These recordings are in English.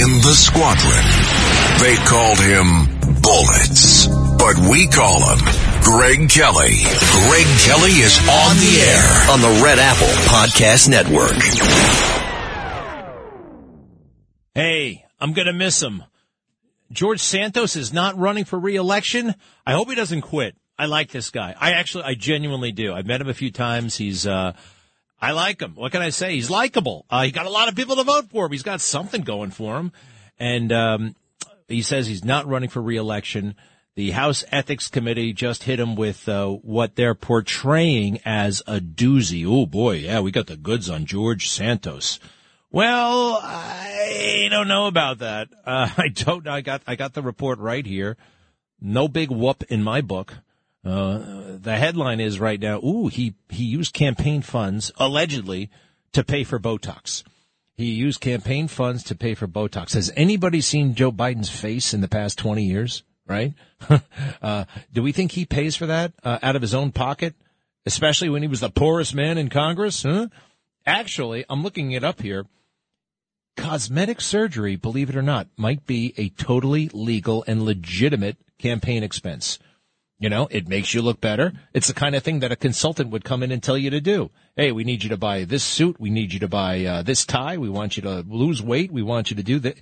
in the squadron. They called him Bullets, but we call him Greg Kelly. Greg Kelly is on the air on the Red Apple Podcast Network. Hey, I'm going to miss him. George Santos is not running for reelection. I hope he doesn't quit. I like this guy. I actually, I genuinely do. I've met him a few times. He's, uh, I like him. What can I say? He's likable. Uh, he got a lot of people to vote for him. He's got something going for him. And, um, he says he's not running for reelection. The House Ethics Committee just hit him with uh, what they're portraying as a doozy. Oh boy, yeah, we got the goods on George Santos. Well, I don't know about that. Uh, I don't. I got I got the report right here. No big whoop in my book. Uh, the headline is right now, ooh, he, he used campaign funds, allegedly, to pay for Botox. He used campaign funds to pay for Botox. Has anybody seen Joe Biden's face in the past 20 years? Right? uh, do we think he pays for that uh, out of his own pocket? Especially when he was the poorest man in Congress? Huh? Actually, I'm looking it up here. Cosmetic surgery, believe it or not, might be a totally legal and legitimate campaign expense. You know, it makes you look better. It's the kind of thing that a consultant would come in and tell you to do. Hey, we need you to buy this suit. We need you to buy uh, this tie. We want you to lose weight. We want you to do that.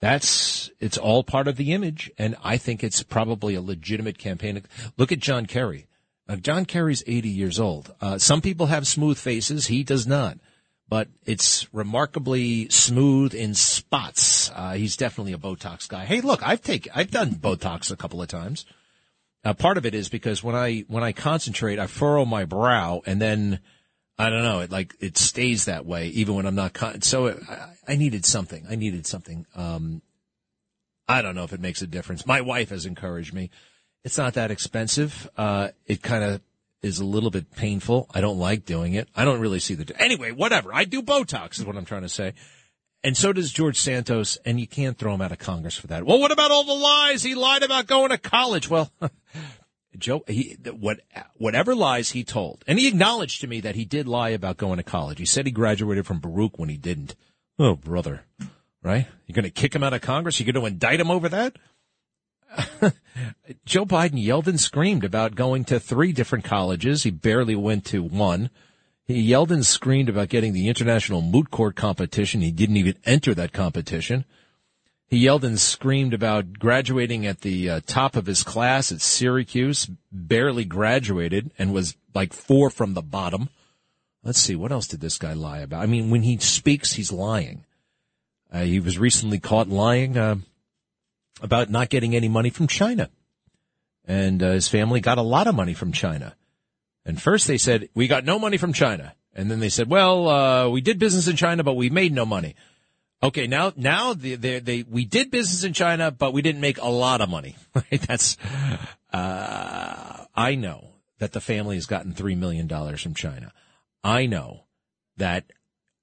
That's, it's all part of the image. And I think it's probably a legitimate campaign. Look at John Kerry. Uh, John Kerry's 80 years old. Uh, some people have smooth faces. He does not. But it's remarkably smooth in spots. Uh, he's definitely a Botox guy. Hey, look, I've taken, I've done Botox a couple of times. Uh, part of it is because when I when I concentrate, I furrow my brow, and then I don't know, it like it stays that way even when I'm not. Con- so it, I, I, needed something. I needed something. Um, I don't know if it makes a difference. My wife has encouraged me. It's not that expensive. Uh, it kind of is a little bit painful. I don't like doing it. I don't really see the. Anyway, whatever. I do Botox is what I'm trying to say. And so does George Santos, and you can't throw him out of Congress for that. Well, what about all the lies he lied about going to college? Well, Joe, he, what, whatever lies he told, and he acknowledged to me that he did lie about going to college. He said he graduated from Baruch when he didn't. Oh, brother, right? You're going to kick him out of Congress? You're going to indict him over that? Joe Biden yelled and screamed about going to three different colleges. He barely went to one. He yelled and screamed about getting the international moot court competition. He didn't even enter that competition. He yelled and screamed about graduating at the uh, top of his class at Syracuse, barely graduated and was like four from the bottom. Let's see, what else did this guy lie about? I mean, when he speaks, he's lying. Uh, he was recently caught lying uh, about not getting any money from China. And uh, his family got a lot of money from China. And first they said, we got no money from China. And then they said, well, uh, we did business in China, but we made no money. Okay, now, now they, they, they, we did business in China, but we didn't make a lot of money. Right? That's, uh, I know that the family has gotten $3 million from China. I know that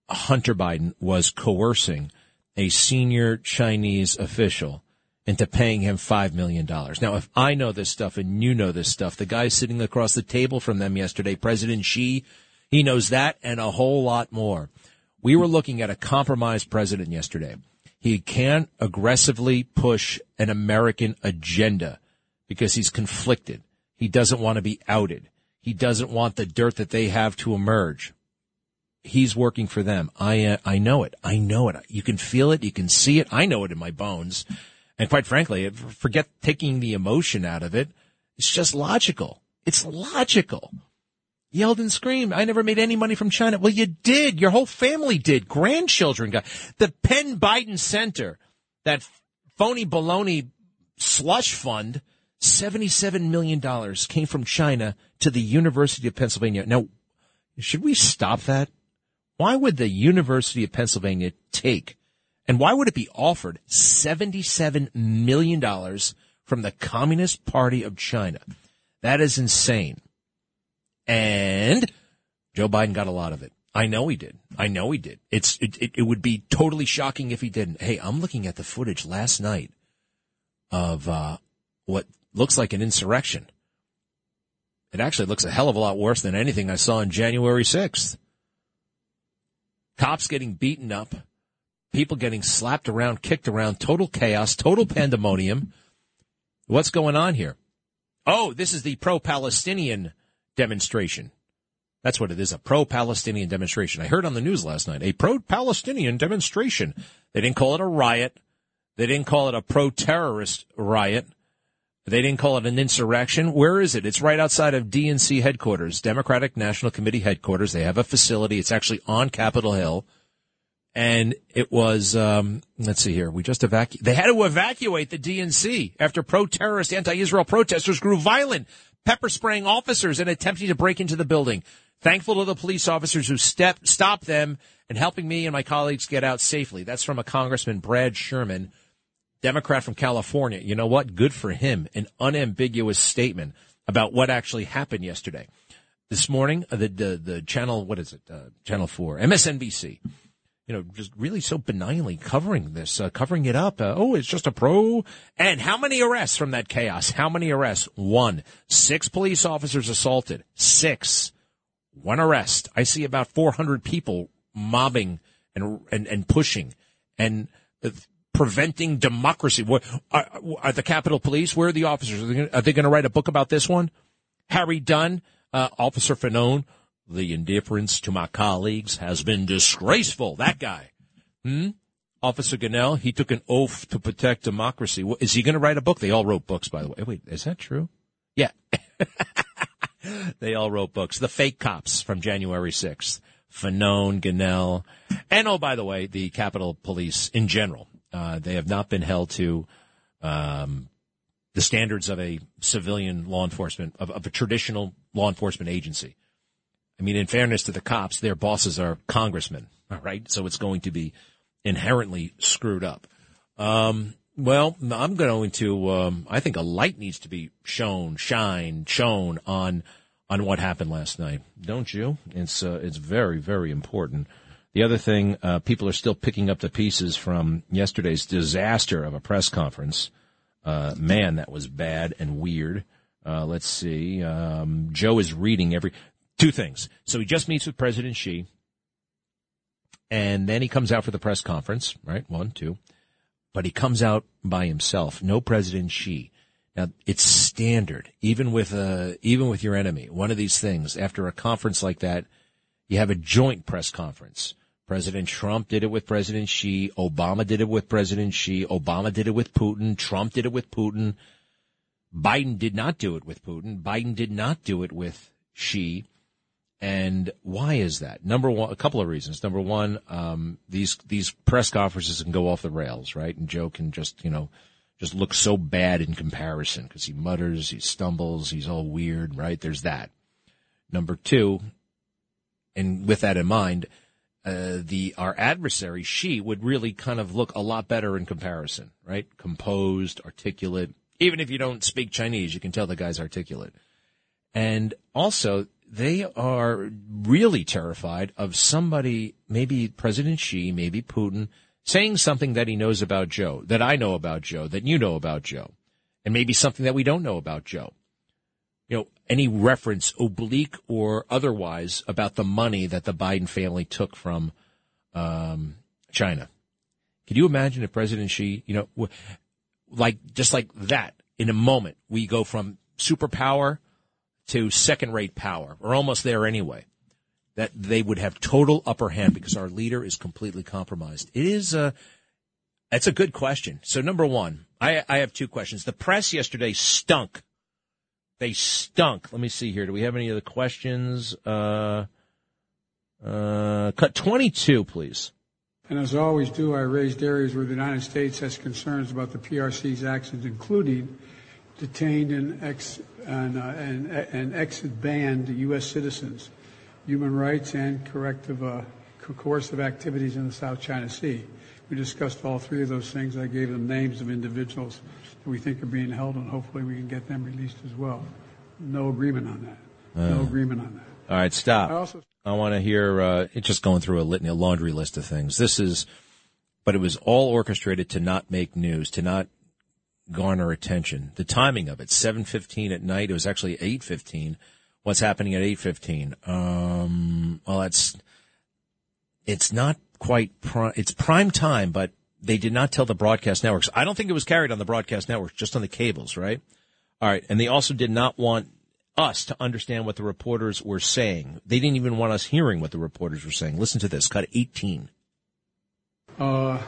Hunter Biden was coercing a senior Chinese official into paying him $5 million. Now, if I know this stuff and you know this stuff, the guy sitting across the table from them yesterday, President Xi, he knows that and a whole lot more. We were looking at a compromised president yesterday. He can't aggressively push an American agenda because he's conflicted. He doesn't want to be outed. He doesn't want the dirt that they have to emerge. He's working for them. I, uh, I know it. I know it. You can feel it. You can see it. I know it in my bones. And quite frankly, forget taking the emotion out of it. It's just logical. It's logical. Yelled and screamed. I never made any money from China. Well, you did. Your whole family did. Grandchildren got the Penn Biden Center, that phony baloney slush fund, $77 million came from China to the University of Pennsylvania. Now, should we stop that? Why would the University of Pennsylvania take and why would it be offered $77 million from the Communist Party of China? That is insane. And Joe Biden got a lot of it. I know he did. I know he did. It's it, it, it, would be totally shocking if he didn't. Hey, I'm looking at the footage last night of uh, what looks like an insurrection. It actually looks a hell of a lot worse than anything I saw on January 6th. Cops getting beaten up, people getting slapped around, kicked around, total chaos, total pandemonium. What's going on here? Oh, this is the pro-Palestinian demonstration. That's what it is, a pro-Palestinian demonstration. I heard on the news last night, a pro-Palestinian demonstration. They didn't call it a riot. They didn't call it a pro-terrorist riot. They didn't call it an insurrection. Where is it? It's right outside of DNC headquarters, Democratic National Committee headquarters. They have a facility. It's actually on Capitol Hill. And it was, um, let's see here. We just evacuated. They had to evacuate the DNC after pro-terrorist anti-Israel protesters grew violent, pepper spraying officers and attempting to break into the building. Thankful to the police officers who step, stopped them and helping me and my colleagues get out safely. That's from a Congressman Brad Sherman Democrat from California. You know what? Good for him. An unambiguous statement about what actually happened yesterday. This morning, uh, the, the, the channel, what is it? Uh, channel four, MSNBC. You know, just really so benignly covering this, uh, covering it up. Uh, oh, it's just a pro. And how many arrests from that chaos? How many arrests? One. Six police officers assaulted. Six. One arrest. I see about 400 people mobbing and, and, and pushing. And preventing democracy. What, are, are, the Capitol Police? Where are the officers? Are they going to write a book about this one? Harry Dunn, uh, Officer Fanone, the indifference to my colleagues has been disgraceful. That guy. Hmm? Officer Gonell, he took an oath to protect democracy. Is he going to write a book? They all wrote books, by the way. Wait, is that true? Yeah. they all wrote books. The fake cops from January 6th. Fanone, Gonell, and oh, by the way, the Capitol Police in general. Uh, they have not been held to um, the standards of a civilian law enforcement, of, of, a traditional law enforcement agency. I mean, in fairness to the cops, their bosses are congressmen, all right? So it's going to be inherently screwed up. Um, well, I'm going to, um, I think a light needs to be shown, shine, shown on, on what happened last night. Don't you? It's, uh, it's very, very important. The other thing, uh, people are still picking up the pieces from yesterday's disaster of a press conference. Uh, man, that was bad and weird. Uh, let's see. Um, Joe is reading every two things. So he just meets with President Xi, and then he comes out for the press conference. Right, one, two. But he comes out by himself. No President Xi. Now it's standard, even with uh, even with your enemy. One of these things after a conference like that, you have a joint press conference. President Trump did it with President Xi. Obama did it with President Xi. Obama did it with Putin. Trump did it with Putin. Biden did not do it with Putin. Biden did not do it with Xi. And why is that? Number one, a couple of reasons. Number one, um, these these press conferences can go off the rails, right? And Joe can just you know just look so bad in comparison because he mutters, he stumbles, he's all weird, right? There's that. Number two, and with that in mind, uh, the our adversary, Xi would really kind of look a lot better in comparison, right? Composed, articulate. Even if you don't speak Chinese, you can tell the guy's articulate. And also, they are really terrified of somebody, maybe President Xi, maybe Putin, saying something that he knows about Joe, that I know about Joe, that you know about Joe, and maybe something that we don't know about Joe you know, any reference, oblique or otherwise, about the money that the Biden family took from um, China. Can you imagine if President Xi, you know, like just like that, in a moment, we go from superpower to second-rate power, or almost there anyway. That they would have total upper hand because our leader is completely compromised. It is a, that's a good question. So number one, I, I have two questions. The press yesterday stunk they stunk. Let me see here. Do we have any other questions? Uh, uh, cut 22, please. And as I always do, I raised areas where the United States has concerns about the PRC's actions, including detained and, ex, and, uh, and, and exit banned U.S. citizens, human rights, and corrective, uh, coercive activities in the South China Sea. We discussed all three of those things. I gave them names of individuals that we think are being held, and hopefully we can get them released as well. No agreement on that. Uh, no agreement on that. All right, stop. I, also, I want to hear uh, it's just going through a litany, a laundry list of things. This is, but it was all orchestrated to not make news, to not garner attention. The timing of it, seven fifteen at night. It was actually eight fifteen. What's happening at eight fifteen? Um, well, that's it's not quite pri- it's prime time, but they did not tell the broadcast networks. I don't think it was carried on the broadcast networks, just on the cables, right? All right, and they also did not want us to understand what the reporters were saying. They didn't even want us hearing what the reporters were saying. Listen to this, cut 18. Uh,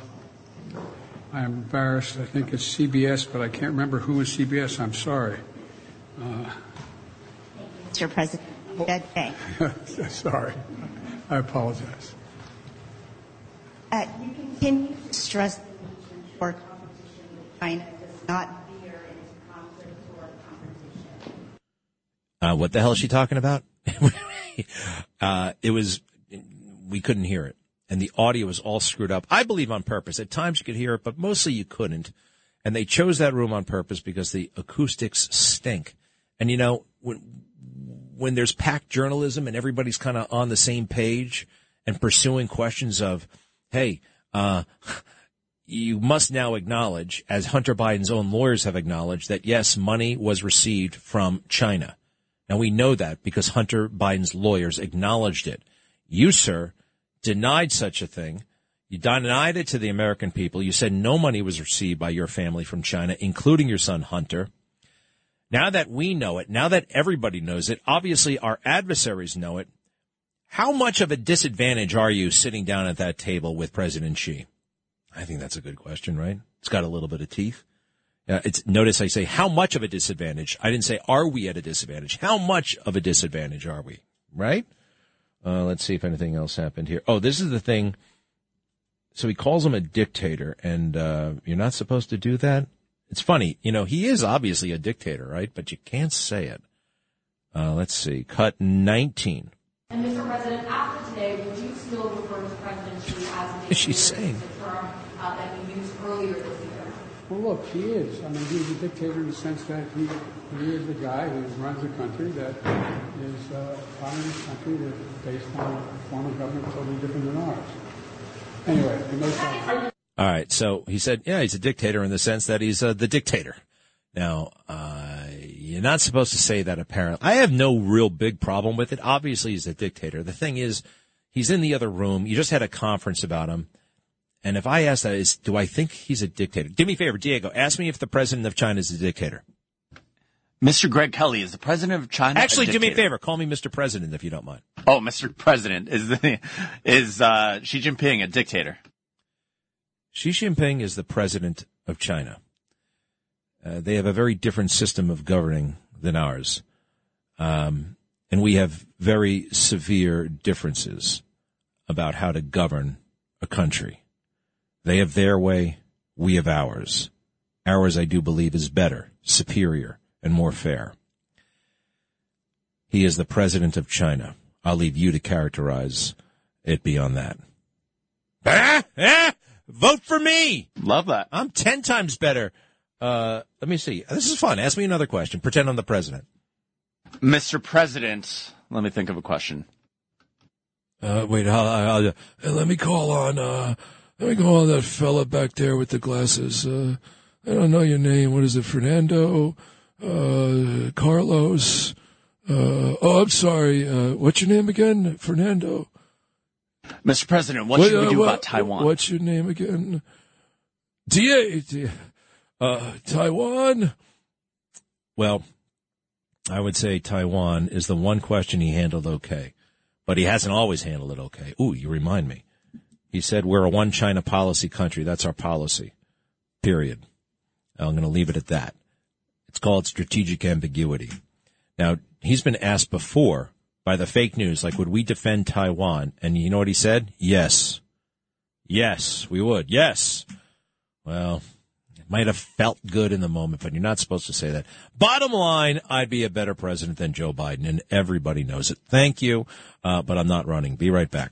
I'm embarrassed. I think it's CBS, but I can't remember who is CBS. I'm sorry. Uh, Mr. President, that day. sorry. I apologize. Uh, you continue to stress the need for competition China does not veer into conflict or competition. Uh, what the hell is she talking about? uh, it was, we couldn't hear it. And the audio was all screwed up. I believe on purpose. At times you could hear it, but mostly you couldn't. And they chose that room on purpose because the acoustics stink. And you know, when, when there's packed journalism and everybody's kind of on the same page and pursuing questions of, hey, uh, you must now acknowledge, as Hunter Biden's own lawyers have acknowledged, that yes, money was received from China. Now we know that because Hunter Biden's lawyers acknowledged it. You, sir, denied such a thing. You denied it to the American people. You said no money was received by your family from China, including your son Hunter. Now that we know it, now that everybody knows it, obviously our adversaries know it. How much of a disadvantage are you sitting down at that table with President Xi? I think that's a good question, right? It's got a little bit of teeth. Uh, it's notice I say how much of a disadvantage. I didn't say are we at a disadvantage. How much of a disadvantage are we? Right? Uh, let's see if anything else happened here. Oh, this is the thing. So he calls him a dictator, and uh, you're not supposed to do that. It's funny, you know. He is obviously a dictator, right? But you can't say it. Uh, let's see. Cut 19. And Mr. President, after today, would you still refer to President Xi as a Is she saying? the term uh, that you used earlier? Well, look, he is. I mean, he's a dictator in the sense that he, he is the guy who runs a country that is uh, a communist country that's based on a form of government totally different than ours. Anyway. All right. So he said, yeah, he's a dictator in the sense that he's uh, the dictator. Now, uh, you're not supposed to say that apparently. I have no real big problem with it. Obviously, he's a dictator. The thing is, he's in the other room. You just had a conference about him. And if I ask that, is do I think he's a dictator? Do me a favor, Diego. Ask me if the president of China is a dictator. Mr. Greg Kelly is the president of China. Actually, do me a favor. Call me Mr. President if you don't mind. Oh, Mr. President is the is uh, Xi Jinping a dictator? Xi Jinping is the president of China. Uh, they have a very different system of governing than ours. Um, and we have very severe differences about how to govern a country. They have their way, we have ours. Ours, I do believe, is better, superior, and more fair. He is the president of China. I'll leave you to characterize it beyond that. Ah, ah, vote for me! Love that. I'm ten times better. Uh, let me see. This is fun. Ask me another question. Pretend I'm the president. Mr. President, let me think of a question. Uh, wait, I'll, I'll, uh, let me call on, uh, let me call on that fella back there with the glasses. Uh, I don't know your name. What is it? Fernando? Uh, Carlos? Uh, oh, I'm sorry. Uh, what's your name again? Fernando? Mr. President, what What, should we uh, do what- about Taiwan? What's your name again? DA. D- Uh, Taiwan. Well, I would say Taiwan is the one question he handled okay, but he hasn't always handled it okay. Ooh, you remind me. He said we're a one China policy country. That's our policy. Period. I'm going to leave it at that. It's called strategic ambiguity. Now, he's been asked before by the fake news, like, would we defend Taiwan? And you know what he said? Yes. Yes, we would. Yes. Well, it might have felt good in the moment, but you're not supposed to say that. Bottom line, I'd be a better president than Joe Biden, and everybody knows it. Thank you, uh, but I'm not running. Be right back.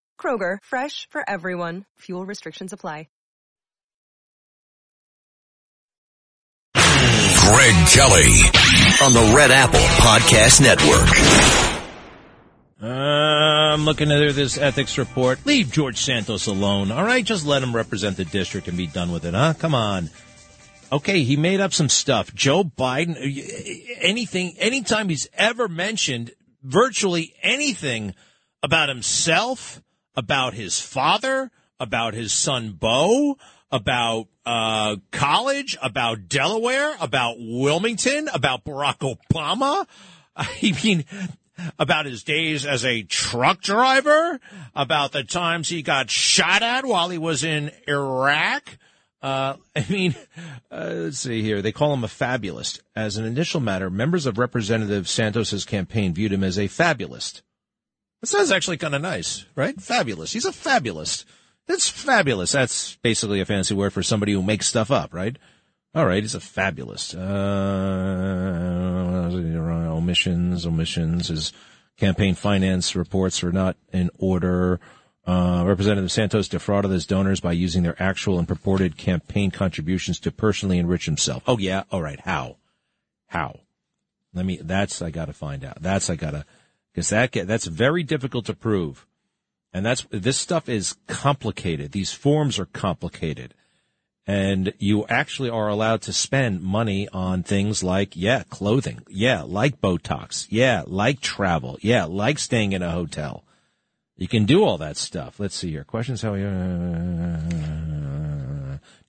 Kroger, fresh for everyone. Fuel restrictions apply. Greg Kelly On the Red Apple Podcast Network. Uh, I'm looking at this ethics report. Leave George Santos alone, all right? Just let him represent the district and be done with it, huh? Come on. Okay, he made up some stuff. Joe Biden, anything, anytime he's ever mentioned virtually anything about himself, about his father, about his son Beau, about uh, college, about Delaware, about Wilmington, about Barack Obama. I mean, about his days as a truck driver, about the times he got shot at while he was in Iraq. Uh, I mean, uh, let's see here. They call him a fabulist. As an initial matter, members of Representative Santos's campaign viewed him as a fabulist. That sounds actually kind of nice, right? Fabulous. He's a fabulist. That's fabulous. That's basically a fancy word for somebody who makes stuff up, right? All right, he's a fabulist. Uh, omissions, omissions. His campaign finance reports are not in order. Uh, Representative Santos defrauded his donors by using their actual and purported campaign contributions to personally enrich himself. Oh yeah, all right. How? How? Let me. That's I got to find out. That's I got to because that that's very difficult to prove, and that's this stuff is complicated. These forms are complicated, and you actually are allowed to spend money on things like yeah, clothing, yeah, like Botox, yeah, like travel, yeah, like staying in a hotel. You can do all that stuff. Let's see here. Questions how uh,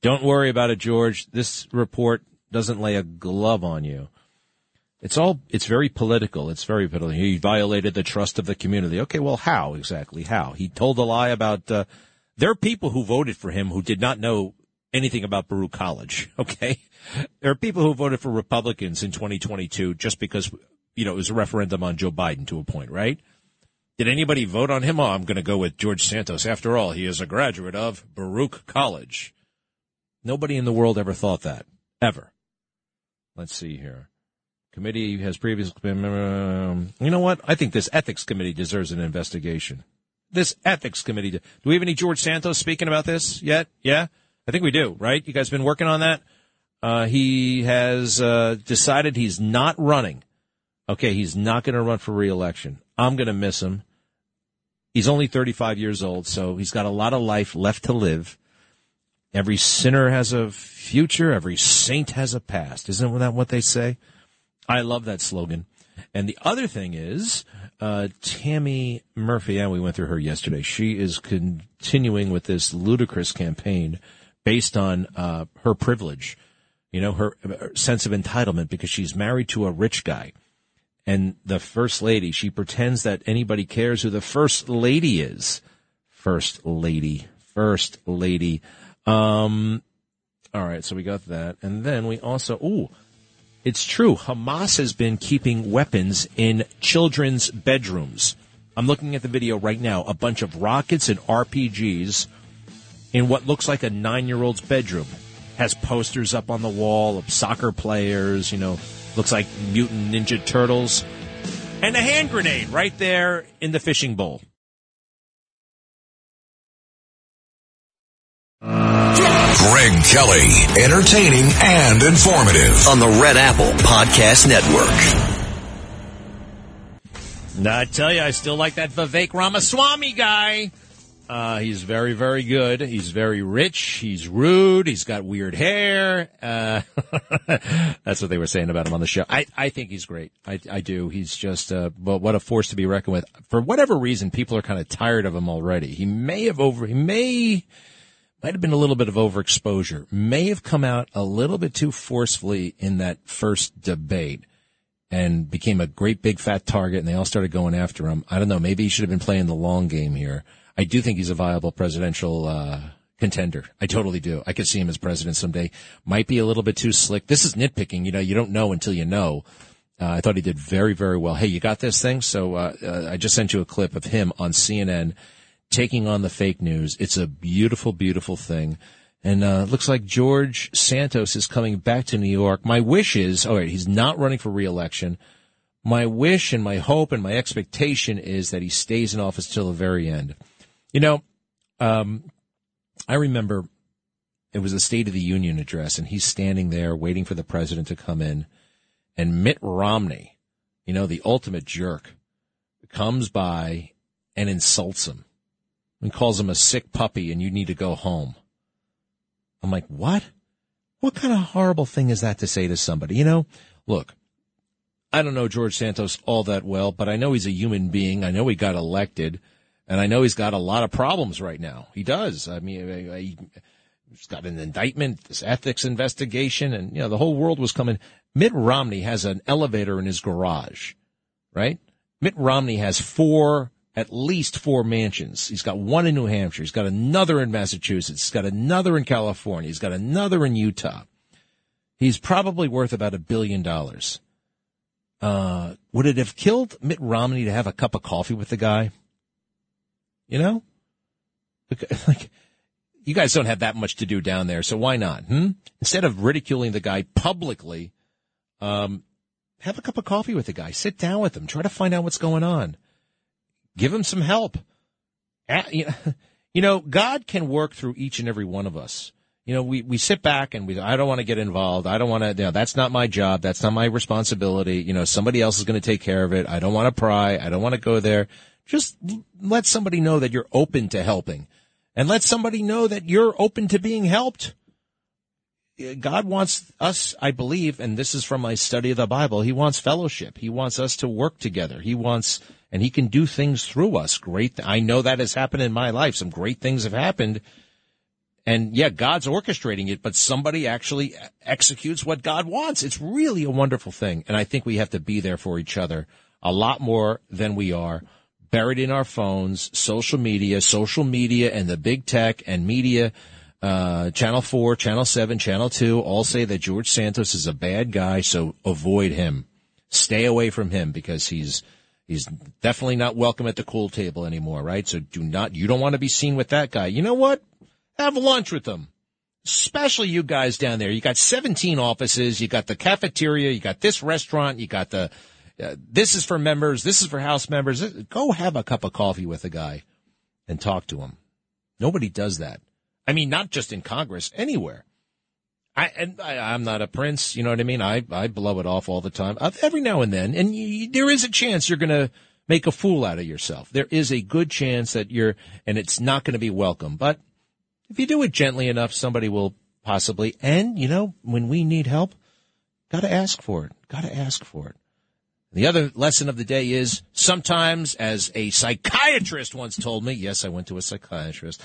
Don't worry about it, George. This report doesn't lay a glove on you. It's all, it's very political. It's very political. He violated the trust of the community. Okay, well, how exactly? How? He told a lie about, uh, there are people who voted for him who did not know anything about Baruch College. Okay. There are people who voted for Republicans in 2022 just because, you know, it was a referendum on Joe Biden to a point, right? Did anybody vote on him? Oh, I'm going to go with George Santos. After all, he is a graduate of Baruch College. Nobody in the world ever thought that. Ever. Let's see here. Committee has previously been, um, you know what? I think this ethics committee deserves an investigation. This ethics committee. Do we have any George Santos speaking about this yet? Yeah? I think we do, right? You guys been working on that? Uh, he has, uh, decided he's not running. Okay, he's not going to run for reelection. I'm going to miss him. He's only 35 years old, so he's got a lot of life left to live. Every sinner has a future. Every saint has a past. Isn't that what they say? I love that slogan. And the other thing is, uh, Tammy Murphy, and we went through her yesterday. She is continuing with this ludicrous campaign based on uh, her privilege, you know, her, her sense of entitlement because she's married to a rich guy. And the first lady, she pretends that anybody cares who the first lady is. First lady, first lady. Um, all right, so we got that, and then we also, ooh, it's true. Hamas has been keeping weapons in children's bedrooms. I'm looking at the video right now. A bunch of rockets and RPGs in what looks like a nine year old's bedroom. Has posters up on the wall of soccer players, you know, looks like mutant ninja turtles. And a hand grenade right there in the fishing bowl. Greg Kelly, entertaining and informative. On the Red Apple Podcast Network. Now, I tell you, I still like that Vivek Ramaswamy guy. Uh, he's very, very good. He's very rich. He's rude. He's got weird hair. Uh, that's what they were saying about him on the show. I, I think he's great. I, I do. He's just, uh, but what a force to be reckoned with. For whatever reason, people are kind of tired of him already. He may have over, he may, might have been a little bit of overexposure, may have come out a little bit too forcefully in that first debate and became a great big fat target and they all started going after him. I don't know. Maybe he should have been playing the long game here. I do think he's a viable presidential, uh, contender. I totally do. I could see him as president someday. Might be a little bit too slick. This is nitpicking. You know, you don't know until you know. Uh, I thought he did very, very well. Hey, you got this thing? So, uh, uh, I just sent you a clip of him on CNN taking on the fake news. It's a beautiful, beautiful thing. And uh, looks like George Santos is coming back to New York. My wish is, all right, he's not running for reelection. My wish and my hope and my expectation is that he stays in office till the very end. You know, um, I remember it was a State of the Union address, and he's standing there waiting for the president to come in, and Mitt Romney, you know, the ultimate jerk, comes by and insults him and calls him a sick puppy and you need to go home. I'm like, what? What kind of horrible thing is that to say to somebody? You know, look, I don't know George Santos all that well, but I know he's a human being. I know he got elected, and I know he's got a lot of problems right now. He does. I mean, he, he's got an indictment, this ethics investigation, and, you know, the whole world was coming. Mitt Romney has an elevator in his garage, right? Mitt Romney has four at least four mansions. He's got one in New Hampshire. He's got another in Massachusetts. He's got another in California. He's got another in Utah. He's probably worth about a billion dollars. Uh, would it have killed Mitt Romney to have a cup of coffee with the guy? You know, like you guys don't have that much to do down there, so why not? Hmm? Instead of ridiculing the guy publicly, um, have a cup of coffee with the guy. Sit down with him. Try to find out what's going on. Give him some help. You know, God can work through each and every one of us. You know, we, we sit back and we, I don't want to get involved. I don't want to, you know, that's not my job. That's not my responsibility. You know, somebody else is going to take care of it. I don't want to pry. I don't want to go there. Just let somebody know that you're open to helping and let somebody know that you're open to being helped. God wants us, I believe, and this is from my study of the Bible, He wants fellowship. He wants us to work together. He wants and he can do things through us. Great. I know that has happened in my life. Some great things have happened. And yeah, God's orchestrating it, but somebody actually executes what God wants. It's really a wonderful thing. And I think we have to be there for each other a lot more than we are buried in our phones, social media, social media and the big tech and media, uh, channel four, channel seven, channel two all say that George Santos is a bad guy. So avoid him. Stay away from him because he's, He's definitely not welcome at the cool table anymore, right? So do not, you don't want to be seen with that guy. You know what? Have lunch with him. Especially you guys down there. You got 17 offices. You got the cafeteria. You got this restaurant. You got the, uh, this is for members. This is for house members. Go have a cup of coffee with a guy and talk to him. Nobody does that. I mean, not just in Congress, anywhere. I and I, am not a prince, you know what I mean. I I blow it off all the time, every now and then, and you, there is a chance you're going to make a fool out of yourself. There is a good chance that you're, and it's not going to be welcome. But if you do it gently enough, somebody will possibly. And you know, when we need help, got to ask for it. Got to ask for it. The other lesson of the day is sometimes, as a psychiatrist once told me, yes, I went to a psychiatrist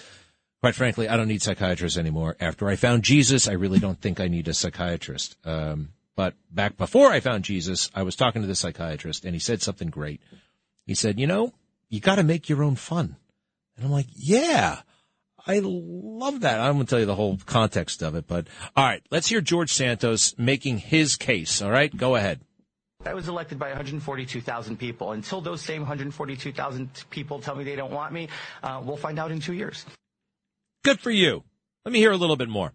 quite frankly, I don't need psychiatrists anymore. After I found Jesus, I really don't think I need a psychiatrist. Um, but back before I found Jesus, I was talking to the psychiatrist and he said something great. He said, you know, you got to make your own fun. And I'm like, yeah, I love that. I'm going to tell you the whole context of it, but all right, let's hear George Santos making his case. All right, go ahead. I was elected by 142,000 people. Until those same 142,000 people tell me they don't want me, uh, we'll find out in two years. Good for you. Let me hear a little bit more.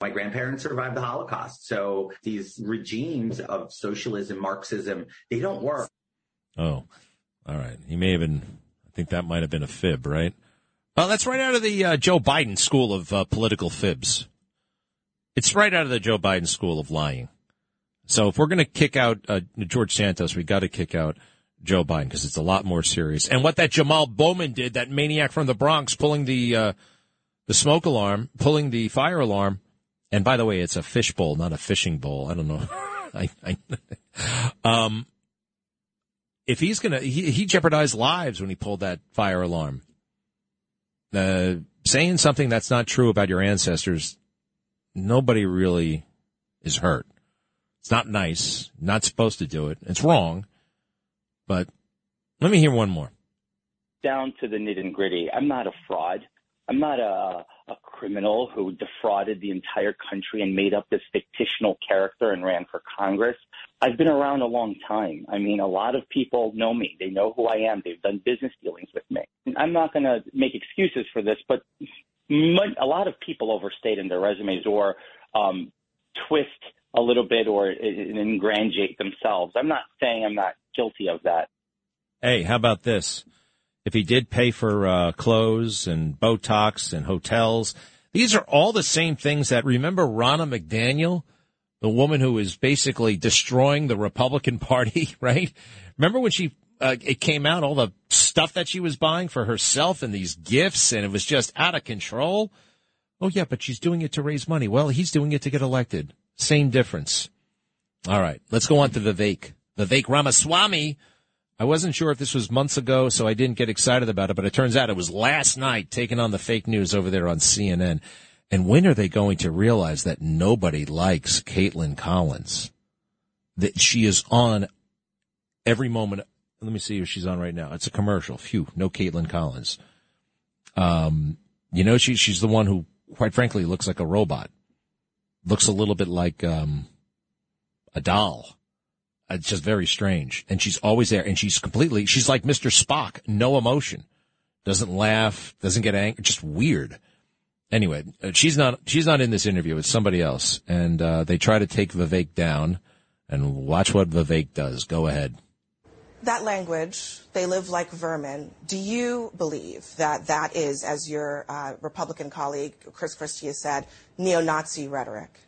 My grandparents survived the Holocaust. So these regimes of socialism, Marxism, they don't work. Oh, all right. He may have been, I think that might have been a fib, right? Well, that's right out of the uh, Joe Biden school of uh, political fibs. It's right out of the Joe Biden school of lying. So if we're going to kick out uh, George Santos, we got to kick out Joe Biden because it's a lot more serious. And what that Jamal Bowman did, that maniac from the Bronx, pulling the uh, the smoke alarm, pulling the fire alarm. And by the way, it's a fish bowl, not a fishing bowl. I don't know. I, I, um, if he's gonna, he, he jeopardized lives when he pulled that fire alarm. Uh, saying something that's not true about your ancestors, nobody really is hurt. It's not nice. Not supposed to do it. It's wrong. But let me hear one more. Down to the nitty and gritty. I'm not a fraud. I'm not a, a criminal who defrauded the entire country and made up this fictional character and ran for Congress. I've been around a long time. I mean, a lot of people know me. They know who I am. They've done business dealings with me. I'm not going to make excuses for this, but a lot of people overstate in their resumes or um, twist a little bit or ingratiate themselves. I'm not saying I'm not guilty of that. Hey, how about this? If he did pay for uh, clothes and Botox and hotels, these are all the same things that remember Ronna McDaniel, the woman who is basically destroying the Republican Party, right? Remember when she uh, it came out all the stuff that she was buying for herself and these gifts, and it was just out of control. Oh yeah, but she's doing it to raise money. Well, he's doing it to get elected. Same difference. All right, let's go on to Vivek. Vivek Ramaswamy. I wasn't sure if this was months ago, so I didn't get excited about it, but it turns out it was last night taking on the fake news over there on CNN. And when are they going to realize that nobody likes Kaitlan Collins? That she is on every moment. Let me see if she's on right now. It's a commercial. Phew, no Kaitlan Collins. Um, you know, she, she's the one who, quite frankly, looks like a robot. Looks a little bit like, um, a doll. It's just very strange. And she's always there and she's completely, she's like Mr. Spock, no emotion. Doesn't laugh, doesn't get angry, just weird. Anyway, uh, she's not, she's not in this interview. It's somebody else. And, uh, they try to take Vivek down and watch what Vivek does. Go ahead. That language, they live like vermin. Do you believe that that is, as your uh, Republican colleague Chris Christie has said, neo-Nazi rhetoric?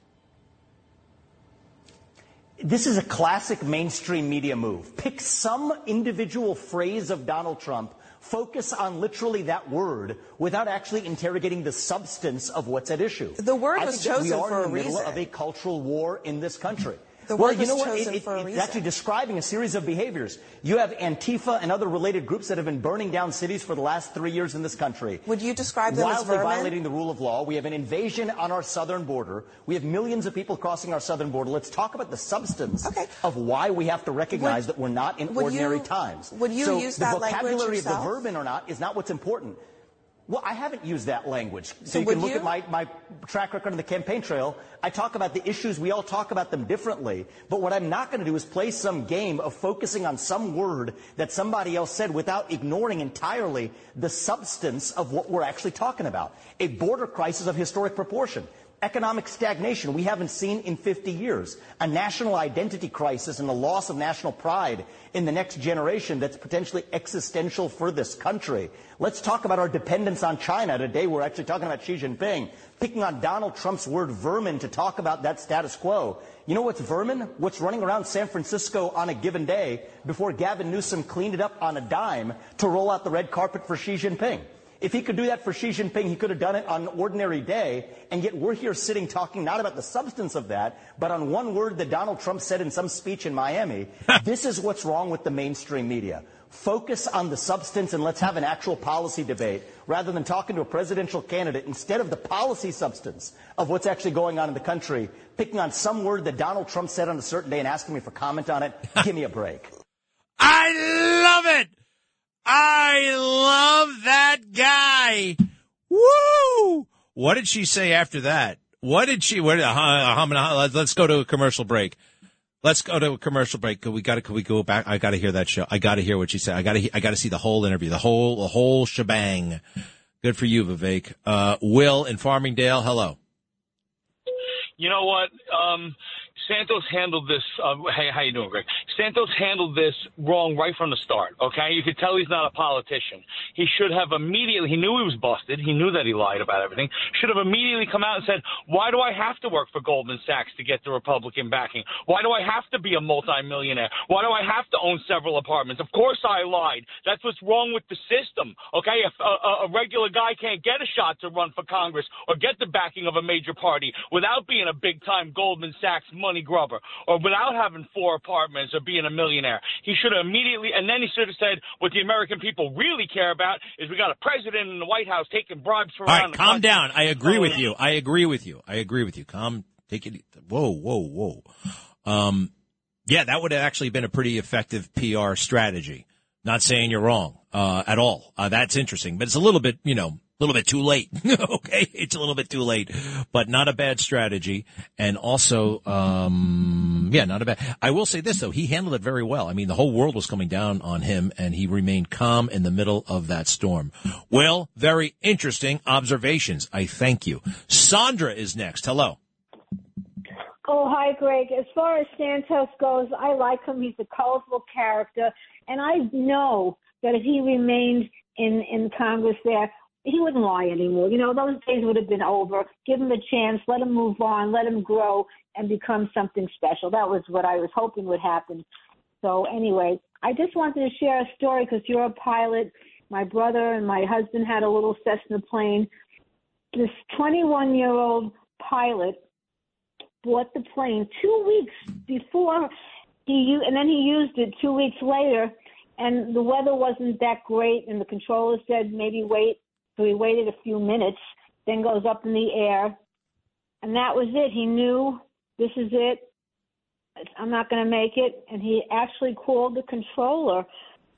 This is a classic mainstream media move. Pick some individual phrase of Donald Trump, focus on literally that word without actually interrogating the substance of what's at issue. The word was chosen we are for in the a middle reason. of a cultural war in this country. The well, you know what? It, it, it's actually describing a series of behaviors. You have Antifa and other related groups that have been burning down cities for the last three years in this country. Would you describe them as Wildly vermin? violating the rule of law. We have an invasion on our southern border. We have millions of people crossing our southern border. Let's talk about the substance of why we have to recognize Would- that we're not in ordinary you- times. would you so use the that language vocabulary of the vermin or not is not what's important. Well, I haven't used that language. So, So you can look you? at my, my track record on the campaign trail. I talk about the issues. We all talk about them differently. But what I'm not going to do is play some game of focusing on some word that somebody else said without ignoring entirely the substance of what we're actually talking about. A border crisis of historic proportion. Economic stagnation we haven't seen in 50 years. A national identity crisis and a loss of national pride in the next generation that's potentially existential for this country. Let's talk about our dependence on China. Today we're actually talking about Xi Jinping, picking on Donald Trump's word vermin to talk about that status quo. You know what's vermin? What's running around San Francisco on a given day before Gavin Newsom cleaned it up on a dime to roll out the red carpet for Xi Jinping. If he could do that for Xi Jinping, he could have done it on an ordinary day. And yet we're here sitting talking not about the substance of that, but on one word that Donald Trump said in some speech in Miami. this is what's wrong with the mainstream media. Focus on the substance and let's have an actual policy debate rather than talking to a presidential candidate instead of the policy substance of what's actually going on in the country, picking on some word that Donald Trump said on a certain day and asking me for comment on it. Give me a break. I love it. I love that guy. Woo! What did she say after that? What did she? What? Uh, hum, hum, let's go to a commercial break. Let's go to a commercial break. We got to. Can we go back? I got to hear that show. I got to hear what she said. I got to. I got to see the whole interview, the whole, the whole shebang. Good for you, Vivek. Uh, Will in Farmingdale. Hello. You know what? Um, Santos handled this. Uh, hey, how you doing, Greg? Santos handled this wrong right from the start. Okay, you could tell he's not a politician. He should have immediately. He knew he was busted. He knew that he lied about everything. Should have immediately come out and said, "Why do I have to work for Goldman Sachs to get the Republican backing? Why do I have to be a multimillionaire? Why do I have to own several apartments? Of course I lied. That's what's wrong with the system. Okay, if a, a regular guy can't get a shot to run for Congress or get the backing of a major party without being a big time Goldman Sachs money grubber or without having four apartments or being a millionaire. He should have immediately, and then he should have said, what the American people really care about is we got a president in the White House taking bribes from All around right, the calm country. down. I agree with you. I agree with you. I agree with you. Calm. Take it. Whoa, whoa, whoa. Um, yeah, that would have actually been a pretty effective PR strategy. Not saying you're wrong uh, at all. Uh, that's interesting, but it's a little bit, you know, a little bit too late. okay, it's a little bit too late, but not a bad strategy. And also, um, yeah, not a bad. I will say this though, he handled it very well. I mean, the whole world was coming down on him, and he remained calm in the middle of that storm. Well, very interesting observations. I thank you. Sandra is next. Hello. Oh, hi, Greg. As far as Santos goes, I like him. He's a colorful character, and I know that if he remained in in Congress there, he wouldn't lie anymore. You know, those days would have been over. Give him a chance, let him move on, let him grow and become something special. That was what I was hoping would happen. So anyway, I just wanted to share a story because you're a pilot. My brother and my husband had a little Cessna plane. This 21 year old pilot bought the plane two weeks before he and then he used it two weeks later and the weather wasn't that great and the controller said maybe wait so he waited a few minutes then goes up in the air and that was it he knew this is it i'm not going to make it and he actually called the controller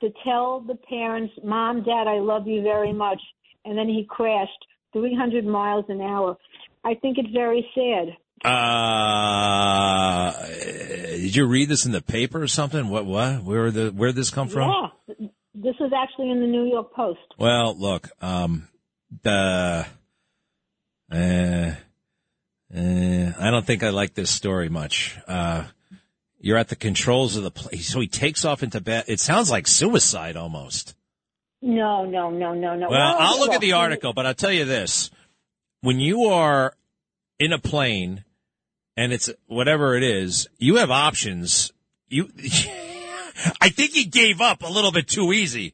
to tell the parents mom dad i love you very much and then he crashed 300 miles an hour i think it's very sad Uh, did you read this in the paper or something? What? What? Where the? Where did this come from? Yeah, this was actually in the New York Post. Well, look, um, the, uh, uh, I don't think I like this story much. Uh, you're at the controls of the place, so he takes off into bed. It sounds like suicide almost. No, no, no, no, no. Well, I'll look at the article, but I'll tell you this: when you are in a plane and it's whatever it is, you have options. You, I think he gave up a little bit too easy.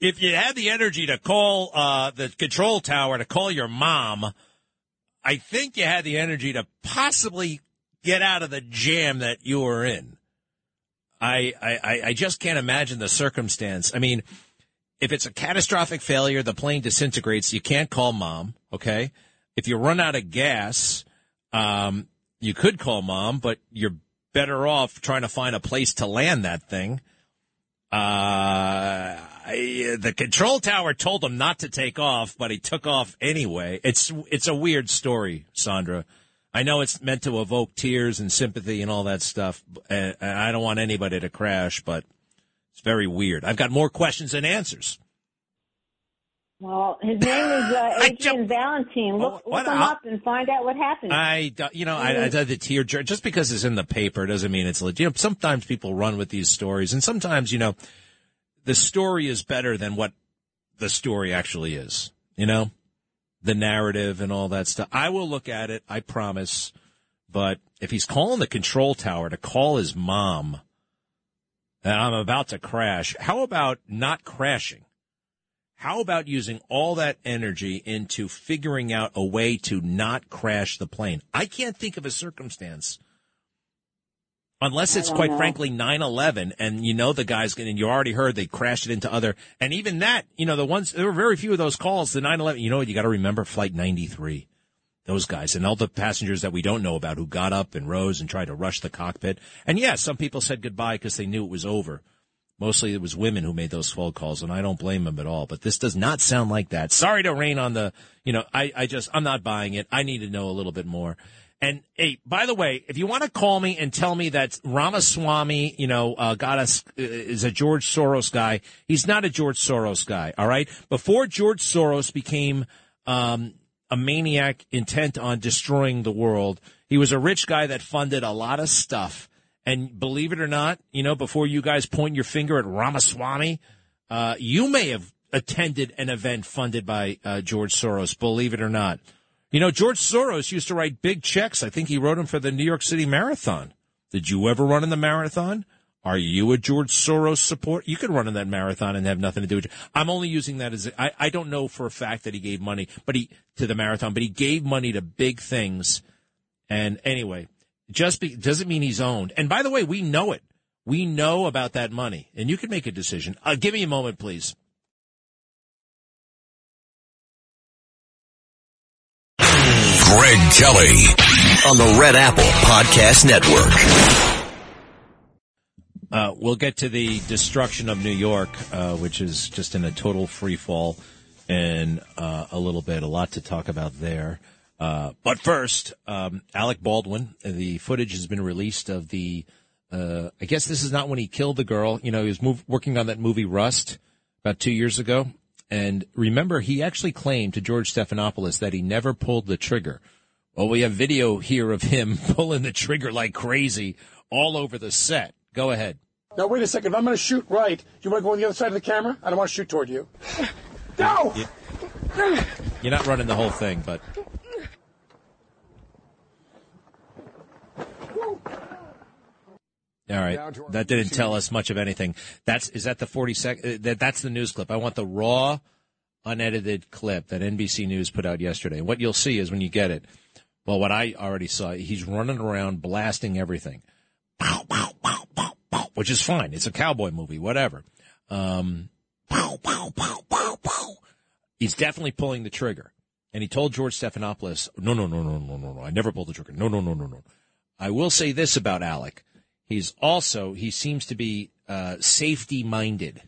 If you had the energy to call uh, the control tower to call your mom, I think you had the energy to possibly get out of the jam that you were in. I, I, I- just can't imagine the circumstance. I mean, if it's a catastrophic failure, the plane disintegrates, you can't call mom, okay? If you run out of gas, um, you could call mom, but you're better off trying to find a place to land that thing. Uh, the control tower told him not to take off, but he took off anyway. It's, it's a weird story, Sandra. I know it's meant to evoke tears and sympathy and all that stuff, I don't want anybody to crash, but it's very weird. I've got more questions than answers. Well, his name is uh, Adrian Valentine. Look, Oh, look him I'll- up and find out what happened. I, you know, I, I did the tear jerk. Just because it's in the paper doesn't mean it's legit. You know, sometimes people run with these stories, and sometimes, you know, the story is better than what the story actually is. You know, the narrative and all that stuff. I will look at it. I promise. But if he's calling the control tower to call his mom, and I'm about to crash, how about not crashing? How about using all that energy into figuring out a way to not crash the plane? I can't think of a circumstance unless it's quite know. frankly 9/11 and you know the guy's going to you already heard they crashed it into other and even that, you know, the ones there were very few of those calls the 9/11, you know what you got to remember flight 93. Those guys and all the passengers that we don't know about who got up and rose and tried to rush the cockpit. And yes, some people said goodbye because they knew it was over. Mostly it was women who made those phone calls, and I don't blame them at all. But this does not sound like that. Sorry to rain on the, you know, I, I just, I'm not buying it. I need to know a little bit more. And hey, by the way, if you want to call me and tell me that Ramaswamy, you know, uh, got us uh, is a George Soros guy, he's not a George Soros guy. All right. Before George Soros became um, a maniac intent on destroying the world. He was a rich guy that funded a lot of stuff. And believe it or not, you know, before you guys point your finger at Ramaswamy, uh, you may have attended an event funded by uh, George Soros, believe it or not. You know, George Soros used to write big checks. I think he wrote them for the New York City Marathon. Did you ever run in the marathon? Are you a George Soros support? You could run in that marathon and have nothing to do with it. I'm only using that as I I don't know for a fact that he gave money, but he to the marathon, but he gave money to big things. And anyway, just be, doesn't mean he's owned. And by the way, we know it. We know about that money, and you can make a decision. Uh, give me a moment, please. Greg Kelly on the Red Apple Podcast Network. Uh, we'll get to the destruction of New York, uh, which is just in a total free fall, in uh, a little bit. A lot to talk about there. Uh, but first, um, Alec Baldwin. The footage has been released of the. Uh, I guess this is not when he killed the girl. You know, he was move, working on that movie Rust about two years ago. And remember, he actually claimed to George Stephanopoulos that he never pulled the trigger. Well, we have video here of him pulling the trigger like crazy all over the set. Go ahead. Now, wait a second. If I'm going to shoot right, you want to go on the other side of the camera? I don't want to shoot toward you. No! You're not running the whole thing, but. All right, that didn't tell us much of anything. That's is that the forty second? That that's the news clip. I want the raw, unedited clip that NBC News put out yesterday. What you'll see is when you get it. Well, what I already saw, he's running around blasting everything, pow, pow, pow, pow, pow, which is fine. It's a cowboy movie, whatever. Um, pow, pow, pow, pow, pow. He's definitely pulling the trigger. And he told George Stephanopoulos, no, no, no, no, no, no, no. I never pulled the trigger. No, no, no, no, no. I will say this about Alec. He's also, he seems to be uh, safety minded,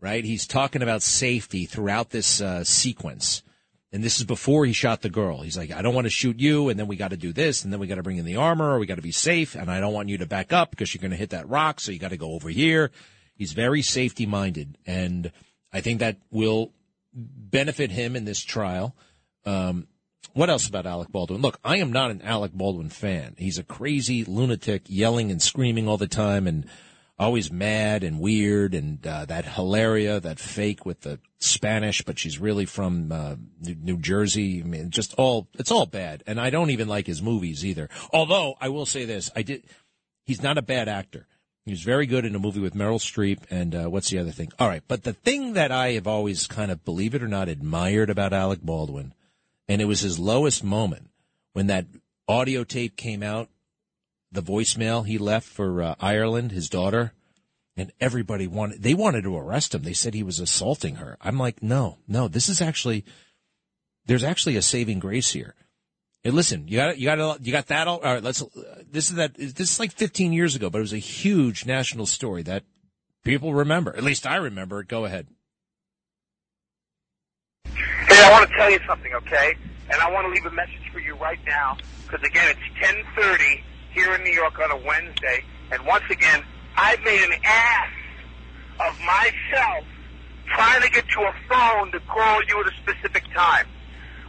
right? He's talking about safety throughout this uh, sequence. And this is before he shot the girl. He's like, I don't want to shoot you, and then we got to do this, and then we got to bring in the armor, or we got to be safe, and I don't want you to back up because you're going to hit that rock, so you got to go over here. He's very safety minded, and I think that will benefit him in this trial. Um, what else about Alec Baldwin? Look, I am not an Alec Baldwin fan. He's a crazy lunatic, yelling and screaming all the time, and always mad and weird, and uh, that hilaria, that fake with the Spanish, but she's really from uh, New Jersey. I mean, just all it's all bad, and I don't even like his movies either. Although I will say this, I did. He's not a bad actor. He was very good in a movie with Meryl Streep, and uh, what's the other thing? All right, but the thing that I have always kind of, believe it or not, admired about Alec Baldwin, and it was his lowest moment when that audio tape came out the voicemail he left for uh, Ireland, his daughter, and everybody wanted they wanted to arrest him. They said he was assaulting her. I'm like, no, no, this is actually there's actually a saving grace here. Hey, listen, you got you got you got that all. All right, let's. This is that. This is like 15 years ago, but it was a huge national story that people remember. At least I remember it. Go ahead. Hey, I want to tell you something, okay? And I want to leave a message for you right now, because again, it's 10:30 here in New York on a Wednesday, and once again, I've made an ass of myself trying to get to a phone to call you at a specific time.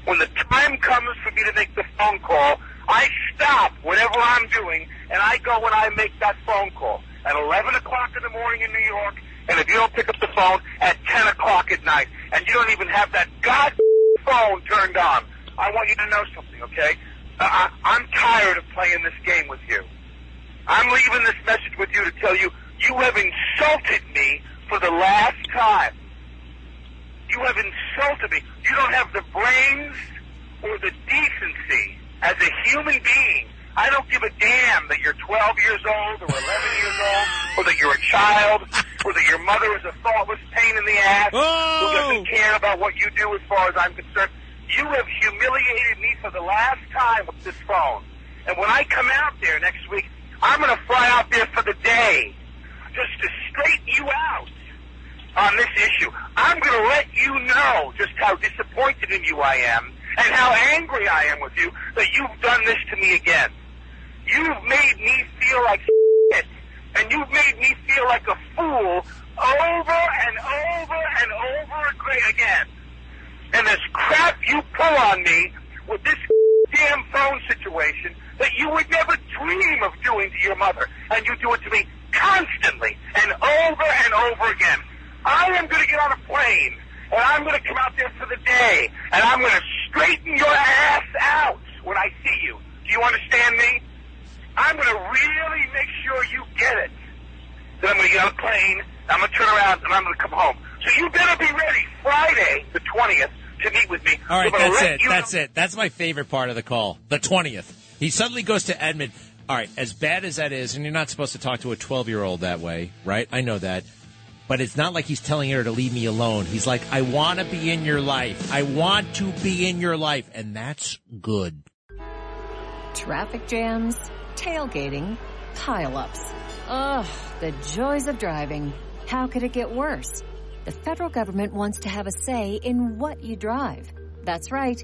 When the time comes for me to make the phone call, I stop whatever I'm doing and I go when I make that phone call at 11 o'clock in the morning in New York, and if you don't pick up the phone at 10 o'clock at night, and you don't even have that god phone turned on, I want you to know something, okay? Uh, I, I'm tired of playing this game with you. I'm leaving this message with you to tell you you have insulted me for the last time. You have insulted me. You don't have the brains or the decency as a human being. I don't give a damn that you're 12 years old or 11 years old or that you're a child or that your mother is a thoughtless pain in the ass who doesn't care about what you do as far as I'm concerned. You have humiliated me for the last time with this phone. And when I come out there next week, I'm going to fly out there for the day just to straighten you out on this issue. I'm going to let you know just how disappointed in you I am and how angry I am with you that you've done this to me again. You've made me feel like shit, and you've made me feel like a fool over and over and over again. And this crap you pull on me with this damn phone situation that you would never dream of doing to your mother. And you do it to me constantly and over and over again. I am going to get on a plane and I'm going to come out there for the day and I'm going to straighten your ass out when I see you. Do you understand me? I'm going to really make sure you get it. Then I'm going to get on a plane, I'm going to turn around, and I'm going to come home. So you better be ready Friday, the 20th, to meet with me. All right, that's it. That's know- it. That's my favorite part of the call. The 20th. He suddenly goes to Edmund. All right, as bad as that is, and you're not supposed to talk to a 12 year old that way, right? I know that. But it's not like he's telling her to leave me alone. He's like, I want to be in your life. I want to be in your life. And that's good. Traffic jams, tailgating, pileups. Ugh, the joys of driving. How could it get worse? The federal government wants to have a say in what you drive. That's right.